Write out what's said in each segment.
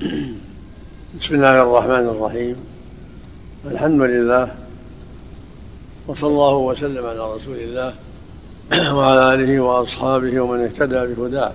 بسم الله الرحمن الرحيم. الحمد لله وصلى الله وسلم على رسول الله وعلى آله وأصحابه ومن اهتدى بهداه.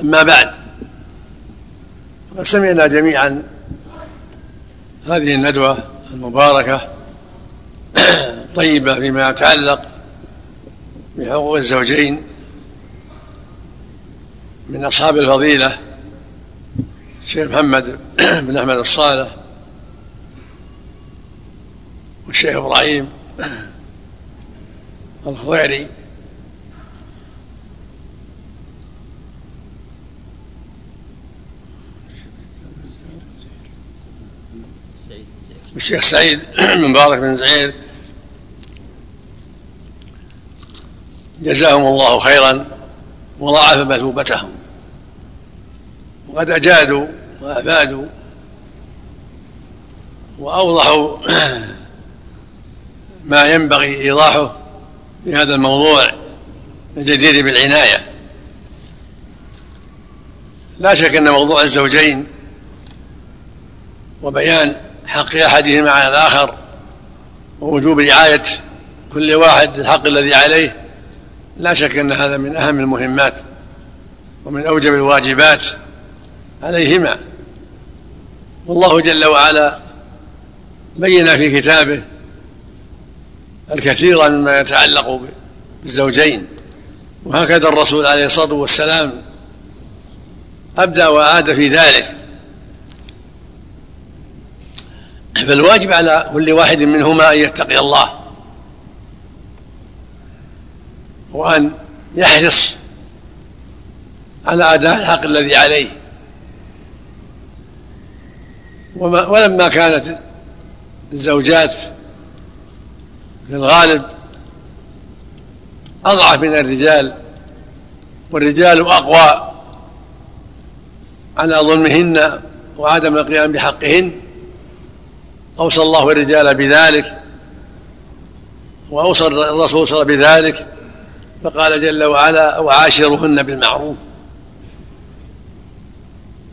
أما بعد فقد سمعنا جميعا هذه الندوة المباركة طيبة فيما يتعلق بحقوق الزوجين من أصحاب الفضيلة الشيخ محمد بن أحمد الصالح والشيخ إبراهيم الخضيري. والشيخ سعيد بن مبارك بن زعير. جزاهم الله خيرا وضاعف مثوبتهم وقد أجادوا وأفادوا وأوضحوا ما ينبغي إيضاحه في هذا الموضوع الجدير بالعناية. لا شك أن موضوع الزوجين وبيان حق أحدهما على الآخر ووجوب رعاية كل واحد الحق الذي عليه لا شك أن هذا من أهم المهمات ومن أوجب الواجبات. عليهما. والله جل وعلا بين في كتابه الكثير مما يتعلق بالزوجين. وهكذا الرسول عليه الصلاة والسلام ابدا وأعاد في ذلك. فالواجب على كل واحد منهما أن يتقي الله وأن يحرص على أداء الحق الذي عليه. وما ولما كانت الزوجات في الغالب أضعف من الرجال والرجال أقوى على ظلمهن وعدم القيام بحقهن أوصى الله الرجال بذلك وأوصى الرسول صلى الله عليه وسلم بذلك فقال جل وعلا وعاشرهن بالمعروف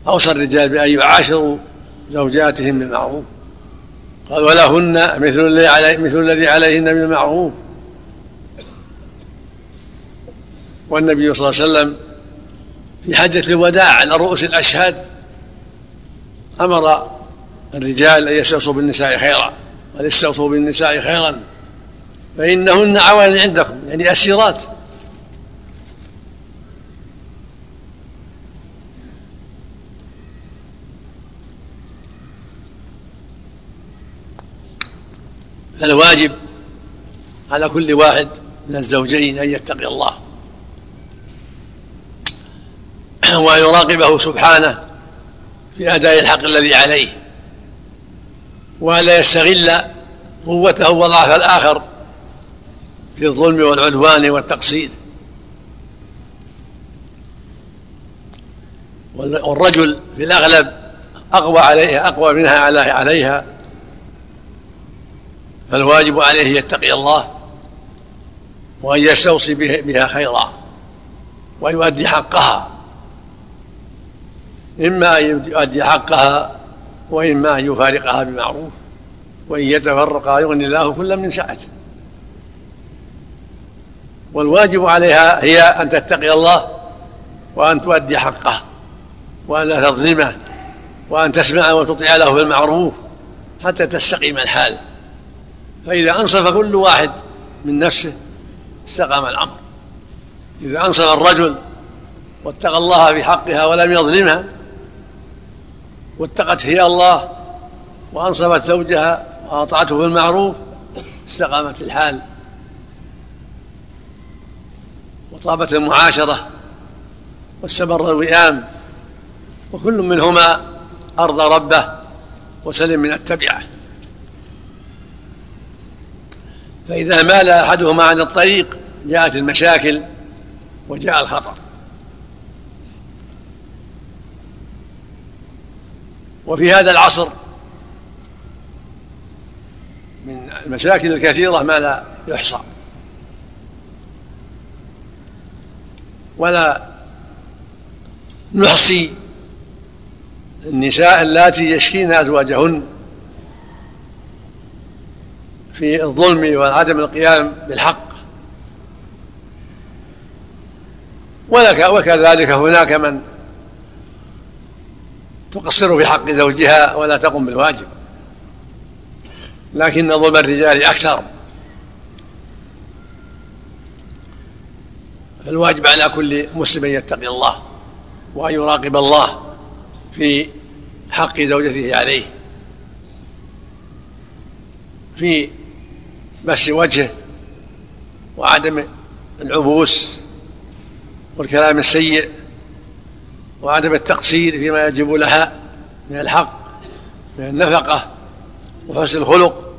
أوصى الرجال بأن يعاشروا زوجاتهم بالمعروف. قال ولهن مثل الذي علي مثل الذي عليهن بالمعروف. والنبي صلى الله عليه وسلم في حجة الوداع على رؤوس الأشهاد أمر الرجال أن يستوصوا بالنساء خيرا قال استوصوا بالنساء خيرا فإنهن عوان عندكم. يعني أسيرات. فالواجب على كل واحد من الزوجين أن يتقي الله. وان يراقبه سبحانه في أداء الحق الذي عليه. ولا يستغل قوته وضعف الآخر في الظلم والعدوان والتقصير. والرجل في الأغلب أقوى عليها أقوى منها عليها. فالواجب عليه يتقي الله وأن يستوصي بها خيرا ويؤدي حقها. إما أن يؤدي حقها وإما أن يفارقها بمعروف وإن يتفرقا يغني الله كلا من سعته والواجب عليها هي أن تتقي الله وأن تؤدي حقه وأن لا تظلمه وأن تسمع وتطيع له في المعروف حتى تستقيم الحال. فإذا أنصف كل واحد من نفسه استقام الأمر. إذا أنصف الرجل واتقى الله في حقها ولم يظلمها واتقت هي الله وأنصفت زوجها وأطعته بالمعروف استقامت الحال. وطابت المعاشرة واستمر الوئام وكل منهما أرضى ربه وسلم من التبعة. فإذا مال أحدهما عن الطريق جاءت المشاكل وجاء الخطر وفي هذا العصر من المشاكل الكثيرة ما لا يحصى. ولا نحصي النساء اللاتي يشكين أزواجهن في الظلم وعدم القيام بالحق. ولك وكذلك هناك من تقصر في حق زوجها ولا تقوم بالواجب. لكن ظلم الرجال أكثر. فالواجب على كل مسلم أن يتقي الله وأن يراقب الله في حق زوجته عليه. في مس وجهه وعدم العبوس والكلام السيء وعدم التقصير فيما يجب لها من الحق من النفقة وحسن الخلق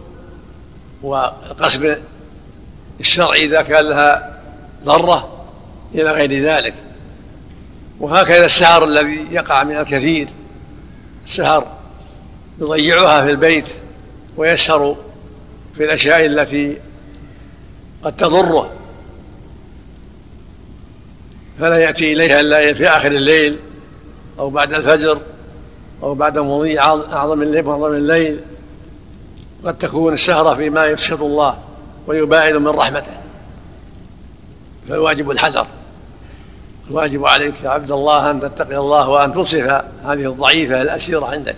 والقسم الشرعي إذا كان لها ضرة إلى غير ذلك. وهكذا السهر الذي يقع من الكثير السهر يضيعها في البيت ويسهر في الأشياء التي قد تضره. فلا يأتي إليها إلا في آخر الليل أو بعد الفجر أو بعد مضي أعظم الليل معظم الليل. قد تكون السهرة فيما يسخط الله ويباعد من رحمته. فالواجب الحذر. الواجب عليك يا عبد الله أن تتقي الله وأن تصف هذه الضعيفة الأسيرة عندك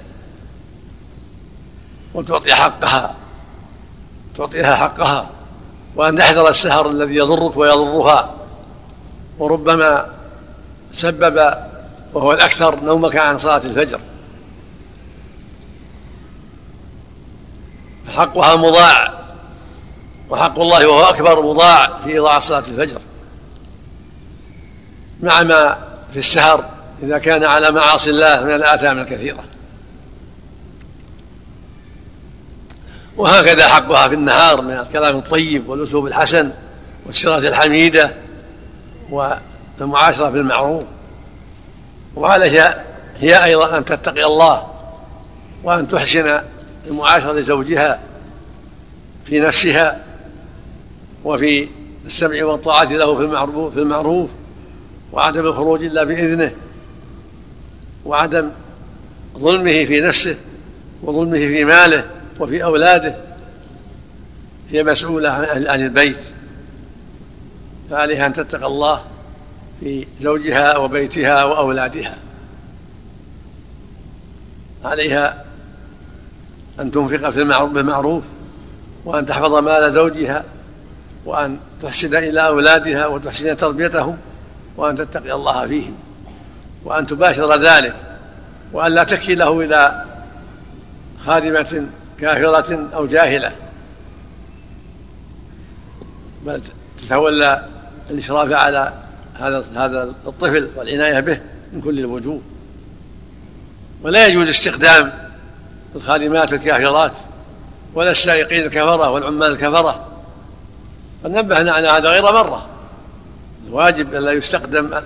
وتعطي حقها. تعطيها حقها وأن تحذر السهر الذي يضرك ويضرها. وربما سبب وهو الأكثر نومك عن صلاة الفجر. حقها مضاع وحق الله وهو أكبر مضاع في إضاعة صلاة الفجر. مع ما في السهر إذا كان على معاصي الله من الآثام الكثيرة. وهكذا حقها في النهار من الكلام الطيب والأسلوب الحسن والسيرة الحميدة والمعاشرة بالمعروف. وعليها هي أيضا أن تتقي الله وأن تحسن المعاشرة لزوجها في نفسها وفي السمع والطاعة له في المعروف في المعروف وعدم الخروج إلا بإذنه وعدم ظلمه في نفسه وظلمه في ماله وفي أولاده هي مسؤولة عن البيت. فعليها أن تتقى الله في زوجها وبيتها وأولادها. عليها أن تنفق في المعروف بالمعروف وأن تحفظ مال زوجها وأن تحسن إلى أولادها وتحسن تربيتهم وأن تتقي الله فيهم وأن تباشر ذلك وأن لا تكله إلى خادمة كافرة أو جاهلة. بل تتولى الإشراف على هذا هذا الطفل والعناية به من كل الوجوه. ولا يجوز استخدام الخادمات الكافرات ولا السائقين الكفرة والعمال الكفرة. قد نبهنا على هذا غير مرة. الواجب ألا يستخدم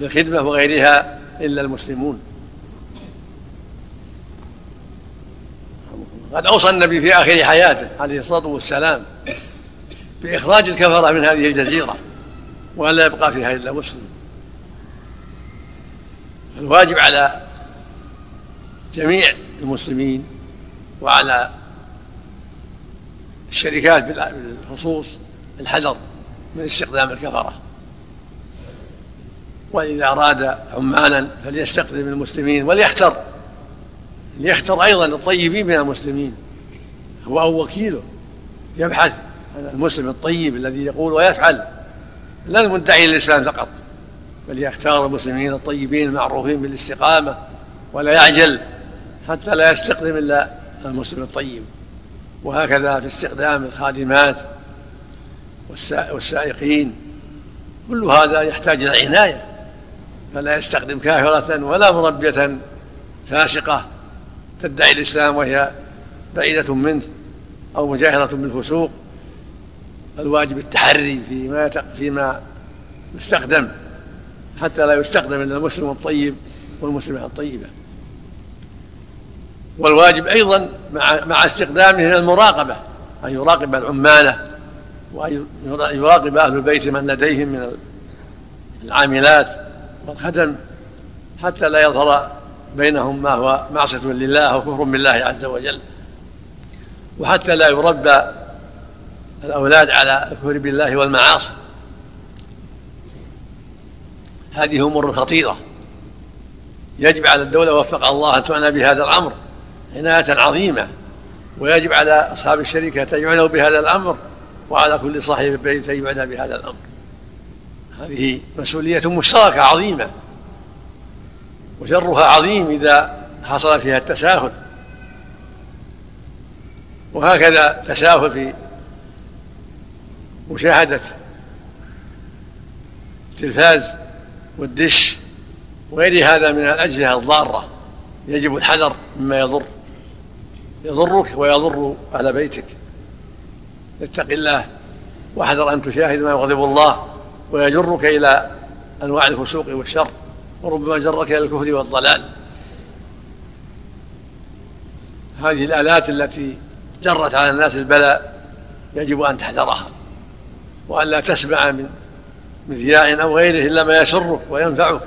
للخدمة وغيرها إلا المسلمون. قد أوصى النبي في آخر حياته عليه الصلاة والسلام بإخراج الكفرة من هذه الجزيرة وأن لا يبقى فيها إلا مسلم. الواجب على جميع المسلمين وعلى الشركات بالخصوص الحذر من استخدام الكفرة. وإذا أراد عمالا فليستخدم المسلمين وليختر ليختر أيضا الطيبين من المسلمين. هو أو وكيله. يبحث عن المسلم الطيب الذي يقول ويفعل. لا المدعي للإسلام فقط. بل يختار المسلمين الطيبين المعروفين بالاستقامة ولا يعجل حتى لا يستخدم إلا المسلم الطيب. وهكذا في استخدام الخادمات والسائقين. كل هذا يحتاج إلى عناية. فلا يستخدم كافرة ولا مربية فاسقة. تدعي الإسلام وهي بعيدة منه أو مجاهرة بالفسوق الواجب التحري فيما فيما يستخدم حتى لا يستخدم إلا المسلم الطيب والمسلمة الطيبة. والواجب أيضا مع مع استخدامه المراقبة أن يراقب العمالة وأن يراقب أهل البيت من لديهم من العاملات والخدم حتى لا يظهر بينهم ما هو معصية لله أو كفر بالله عز وجل. وحتى لا يربى الأولاد على الكفر بالله والمعاصي. هذه أمور خطيرة. يجب على الدولة وفق الله أن تعنى بهذا الأمر عناية عظيمة. ويجب على أصحاب الشركة أن يعنوا بهذا الأمر وعلى كل صاحب بيت أن يعنى بهذا الأمر. هذه مسؤولية مشتركة عظيمة. وشرها عظيم إذا حصل فيها التساهل. وهكذا تساهل في مشاهدة التلفاز والدش وغير هذا من الأجهزة الضارة يجب الحذر مما يضر. يضرك ويضر أهل بيتك. اتق الله واحذر أن تشاهد ما يغضب الله ويجرك إلى أنواع الفسوق والشر. وربما جرك إلى الكفر والضلال. هذه الآلات التي جرت على الناس البلاء يجب أن تحذرها وأن لا تسمع من مذياع أو غيره إلا ما يسرك وينفعك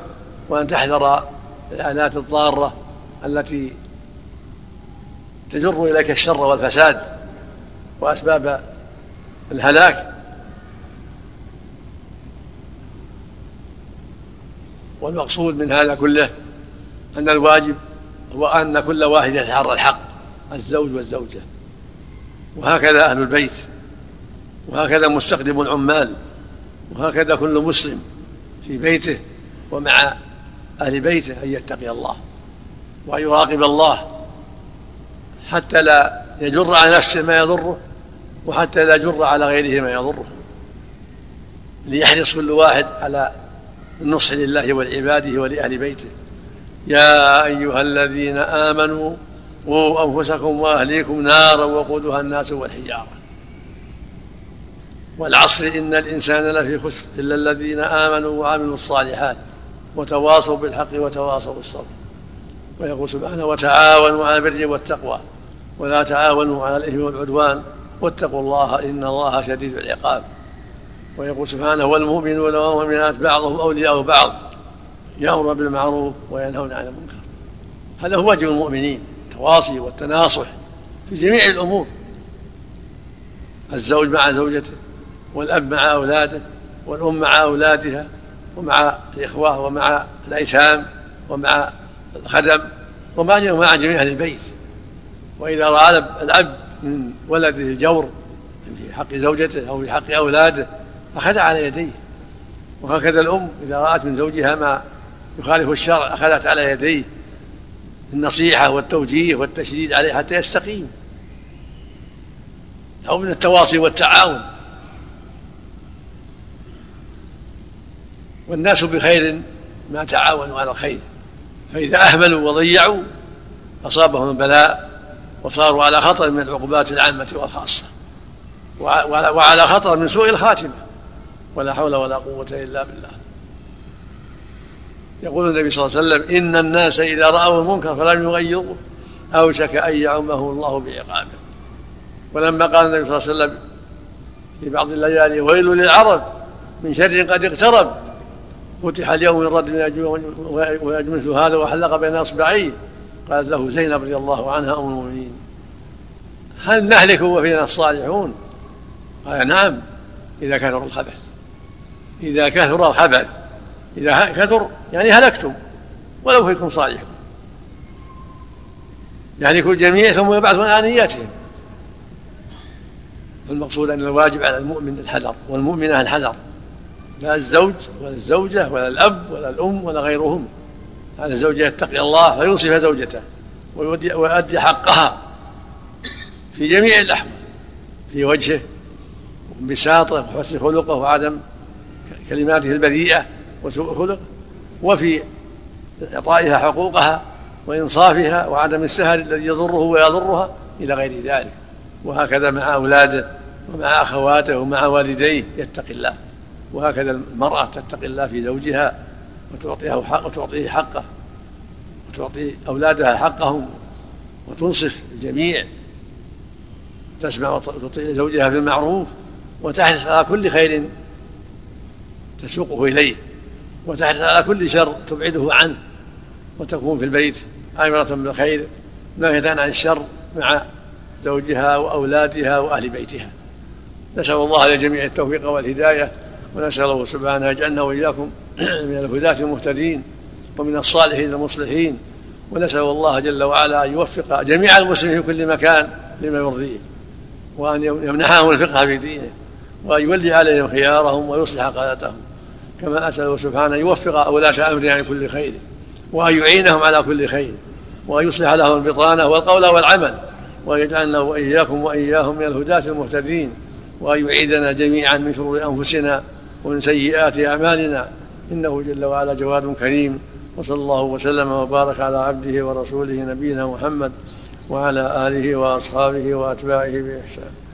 وأن تحذر الآلات الضارة التي تجر إليك الشر والفساد وأسباب الهلاك. والمقصود من هذا كله أن الواجب هو أن كل واحد يتحرى الحق الزوج والزوجة. وهكذا أهل البيت وهكذا مستخدم العمال وهكذا كل مسلم في بيته ومع أهل بيته أن يتقي الله وأن يراقب الله حتى لا يجر على نفسه ما يضره وحتى لا يجر على غيره ما يضره. ليحرص كل واحد على النصح لله ولعباده ولأهل بيته. يا أيها الذين آمنوا قوا أنفسكم وأهليكم نارا وقودها الناس والحجارة. والعصر إن الإنسان لفي خسر إلا الذين آمنوا وعملوا الصالحات وتواصوا بالحق وتواصوا بالصبر. ويقول سبحانه وتعاونوا على البر والتقوى ولا تعاونوا على الإثم والعدوان واتقوا الله إن الله شديد العقاب. ويقول سبحانه والمؤمنون والمؤمنات بعضهم أولياء بعض يأمر بالمعروف وينهون عن المنكر. هذا هو واجب المؤمنين التواصي والتناصح في جميع الأمور. الزوج مع زوجته والأب مع أولاده والأم مع أولادها ومع الإخوة ومع الأيتام ومع الخدم ومع جميع أهل البيت. وإذا رأى الأب من ولده الجور في حق زوجته أو في حق أولاده أخذ على يديه وهكذا الأم إذا رأت من زوجها ما يخالف الشرع أخذت على يديه النصيحة والتوجيه والتشديد عليه حتى يستقيم. أو من التواصي والتعاون. والناس بخير ما تعاونوا على الخير. فإذا أهملوا وضيعوا أصابهم البلاء وصاروا على خطر من العقوبات العامة والخاصة. وعلى خطر من سوء الخاتمة. ولا حول ولا قوة إلا بالله. يقول النبي صلى الله عليه وسلم إن الناس إذا رأوا المنكر فلم يغيروه أوشك أن يعمه الله بعقابه. ولما قال النبي صلى الله عليه وسلم في بعض الليالي ويل للعرب من شر قد اقترب. فتح اليوم من رد من مثل هذا وحلق بين أصبعيه. قالت له زينب رضي الله عنها أم المؤمنين. هل نهلك وفينا الصالحون؟ قال نعم إذا كثر الخبث. إذا كثر الخبث إذا كثر يعني هلكتم ولو فيكم يهلك يعني الجميع ثم يبعثون على نياتهم. المقصود أن الواجب على المؤمن الحذر والمؤمنة الحذر. لا الزوج ولا الزوجة ولا الأب ولا الأم ولا غيرهم. على الزوج يتقي الله فينصف زوجته ويؤدي حقها في جميع الأحوال في وجهه وانبساطه وحسن خلقه وعدم كلماته البذيئة وسوء خلقه وفي إعطائها حقوقها وإنصافها وعدم السهر الذي يضره ويضرها إلى غير ذلك. وهكذا مع أولاده ومع أخواته ومع والديه يتقي الله. وهكذا المرأة تتقي الله في زوجها وتعطيه حق وتعطيه حقه وتعطي أولادها حقهم وتنصف الجميع. تسمع وتطيع زوجها في المعروف وتحرص على كل خير تسوقه إليه وتحرص على كل شر تبعده عنه وتكون في البيت آمرة بالخير ناهية عن الشر مع زوجها وأولادها وأهل بيتها. نسأل الله لجميع التوفيق والهداية ونسأله سبحانه يجعلنا وإياكم من الهداة المهتدين ومن الصالحين المصلحين. ونسأل الله جل وعلا أن يوفق جميع المسلمين في كل مكان لما يرضيه وأن يمنحهم الفقه في دينه وأن يولي عليهم خيارهم ويصلح قادتهم كما أسأله سبحانه أن يوفق ولاة أمره عن كل خير وأن يعينهم على كل خير وأن يصلح لهم البطانة والقول والعمل وأن يجعلنا وإياكم وإياهم من الهداة المهتدين وأن يعيدنا جميعا من شرور أنفسنا ومن سيئات أعمالنا. إنه جل وعلا جواد كريم. وصلى الله وسلم وبارك على عبده ورسوله نبينا محمد وعلى آله وأصحابه وأتباعه بإحسان.